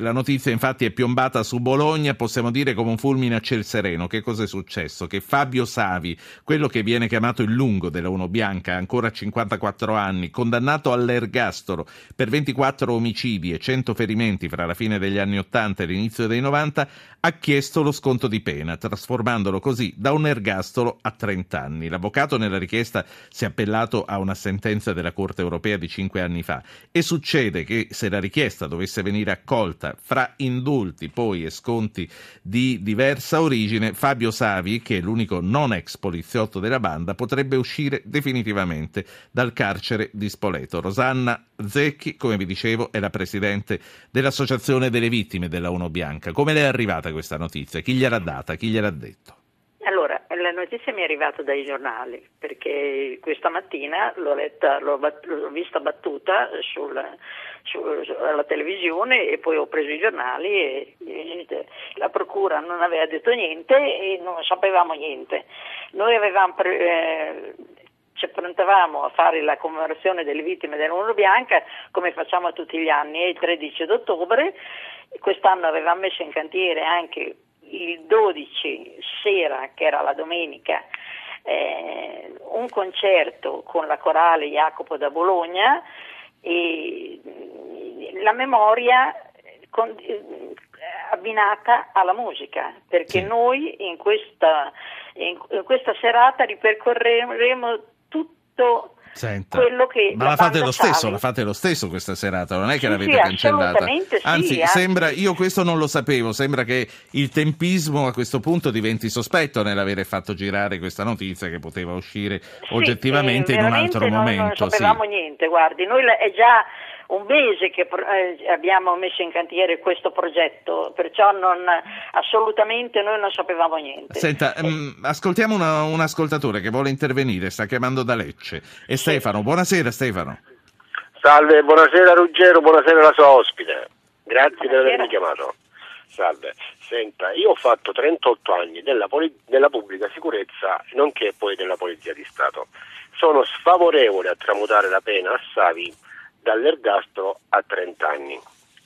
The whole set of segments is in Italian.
La notizia infatti è piombata su Bologna, possiamo dire come un fulmine a ciel sereno. Che cosa è successo? Che Fabio Savi, quello che viene chiamato il lungo della Uno Bianca, ancora 54 anni, condannato all'ergastolo per 24 omicidi e 100 ferimenti fra la fine degli anni 80 e l'inizio dei 90, ha chiesto lo sconto di pena, trasformandolo così da un ergastolo a 30 anni. L'avvocato nella richiesta si è appellato a una sentenza della Corte europea di 5 anni fa e succede che se la richiesta dovesse venire accolta fra indulti poi e sconti di diversa origine, Fabio Savi, che è l'unico non ex poliziotto della banda, potrebbe uscire definitivamente dal carcere di Spoleto. Rosanna Zecchi, come vi dicevo, è la presidente dell'Associazione delle Vittime della Uno Bianca. Come le è arrivata questa notizia? Chi gliel'ha data? Chi gliel'ha detto? La notizia mi è arrivata dai giornali perché questa mattina l'ho, letta, l'ho, bat- l'ho vista battuta sul, su, alla televisione e poi ho preso i giornali e, e, la procura non aveva detto niente e non sapevamo niente. Noi avevamo pre- eh, ci approntavamo a fare la commemorazione delle vittime dell'Uno Bianca come facciamo tutti gli anni il 13 d'ottobre. Quest'anno avevamo messo in cantiere anche il 12 sera, che era la domenica, eh, un concerto con la corale Jacopo da Bologna e la memoria con, eh, abbinata alla musica, perché noi in questa, in questa serata ripercorreremo tutto Senta, quello che ma la, la fate lo stesso, la fate lo stesso questa serata, non è che sì, l'avete sì, cancellata. Anzi, sì, sembra, io questo non lo sapevo, sembra che il tempismo a questo punto diventi sospetto nell'avere fatto girare questa notizia che poteva uscire oggettivamente eh, in un altro noi momento. Non sapevamo niente, guardi, noi è già un mese che eh, abbiamo messo in cantiere questo progetto, perciò non, assolutamente noi non sapevamo niente. Senta, eh. mh, ascoltiamo una, un ascoltatore che vuole intervenire, sta chiamando da Lecce. È Stefano, buonasera Stefano. Salve, buonasera Ruggero, buonasera alla sua ospite. Grazie buonasera. per avermi chiamato. Salve, senta, io ho fatto 38 anni della, poli- della pubblica sicurezza, nonché poi della Polizia di Stato. Sono sfavorevole a tramutare la pena a Savi dall'ergastolo a 30 anni.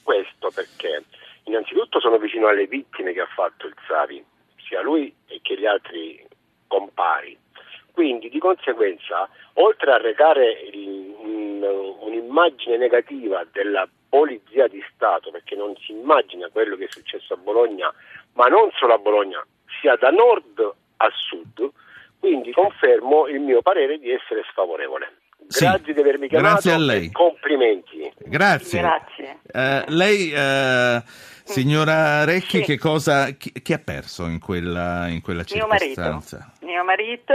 Questo perché innanzitutto sono vicino alle vittime che ha fatto il Savi, sia lui che gli altri compari. Quindi di conseguenza, oltre a recare il, un, un'immagine negativa della polizia di Stato, perché non si immagina quello che è successo a Bologna, ma non solo a Bologna, sia da nord a sud, quindi confermo il mio parere di essere sfavorevole. Grazie sì, di avermi chiamato. Grazie a lei. Complimenti. Grazie. Grazie. Uh, lei, uh, signora Recchi, sì. che cosa chi, chi, ha perso in quella, in quella circostanza? Mio marito. Mio marito,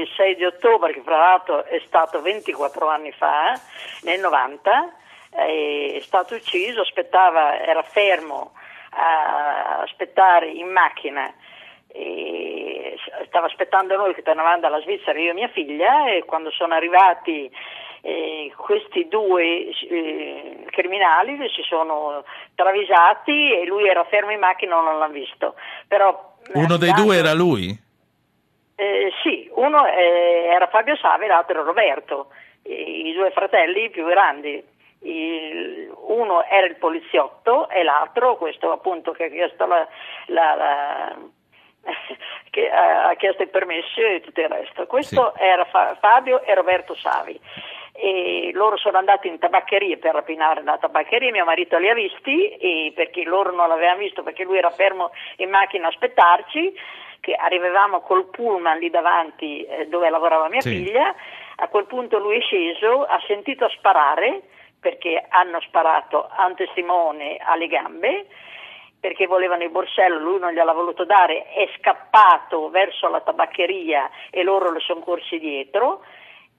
il 6 di ottobre, che fra l'altro è stato 24 anni fa, nel 90, è stato ucciso, aspettava, era fermo a aspettare in macchina e stava aspettando noi che tornavamo dalla Svizzera, io e mia figlia, e quando sono arrivati eh, questi due eh, criminali si sono travisati e lui era fermo in macchina non l'hanno visto. Però, Uno dei due era lui? Eh, sì, uno eh, era Fabio Savi e l'altro era Roberto, i due fratelli più grandi. Il, uno era il poliziotto e l'altro, questo appunto che ha chiesto la, la, la ha chiesto il permesso e tutto il resto. Questo sì. era Fabio e Roberto Savi. E loro sono andati in tabaccheria per rapinare la tabaccheria, mio marito li ha visti perché loro non l'avevano visto perché lui era fermo in macchina a aspettarci, che arrivavamo col pullman lì davanti eh, dove lavorava mia sì. figlia, a quel punto lui è sceso, ha sentito sparare perché hanno sparato a un testimone alle gambe perché volevano il borsello, lui non gliel'ha voluto dare, è scappato verso la tabaccheria e loro le sono corsi dietro,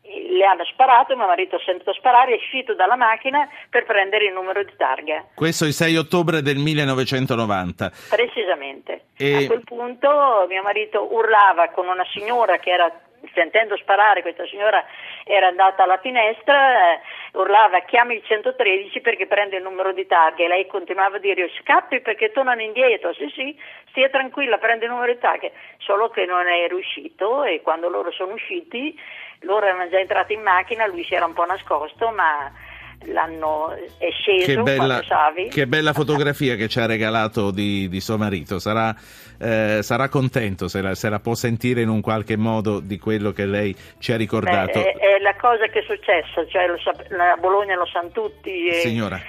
le hanno sparato, mio marito ha sentito sparare, è uscito dalla macchina per prendere il numero di targa. Questo il 6 ottobre del 1990. Precisamente. E... A quel punto mio marito urlava con una signora che era sentendo sparare questa signora era andata alla finestra, eh, urlava chiami il 113 perché prende il numero di targa e lei continuava a dire scappi perché tornano indietro, sì sì, stia tranquilla, prende il numero di targa, solo che non è riuscito e quando loro sono usciti, loro erano già entrati in macchina, lui si era un po' nascosto ma l'hanno è sceso che bella, che bella fotografia che ci ha regalato di, di suo marito. Sarà, eh, sarà contento se la, se la, può sentire in un qualche modo di quello che lei ci ha ricordato. Beh, è, è, la cosa che è successa cioè lo, la Bologna lo sanno tutti e... signora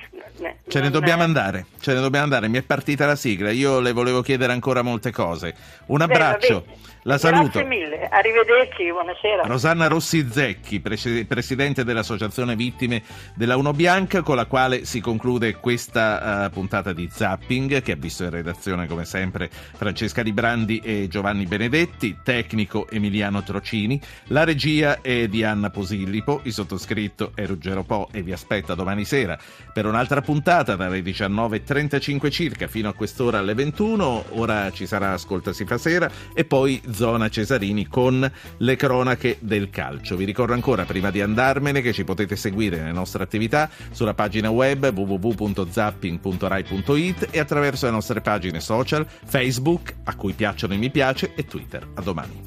ce ne dobbiamo andare, ce ne dobbiamo andare, mi è partita la sigla, io le volevo chiedere ancora molte cose. Un abbraccio, Beh, la saluto. Grazie mille, arrivederci, buonasera. Rosanna Rossi Zecchi, presidente dell'Associazione Vittime della Uno Bianca, con la quale si conclude questa uh, puntata di Zapping, che ha visto in redazione come sempre Francesca Di Brandi e Giovanni Benedetti, tecnico Emiliano Trocini, la regia è di Anna Posillipo, il sottoscritto è Ruggero Po e vi aspetta domani sera per un'altra puntata dalle 19.35 circa fino a quest'ora alle 21. Ora ci sarà Ascolta si fa sera e poi Zona Cesarini con le cronache del calcio. Vi ricordo ancora prima di andarmene che ci potete seguire nelle nostre attività sulla pagina web www.zapping.rai.it e attraverso le nostre pagine social Facebook a cui piacciono i mi piace e Twitter. A domani.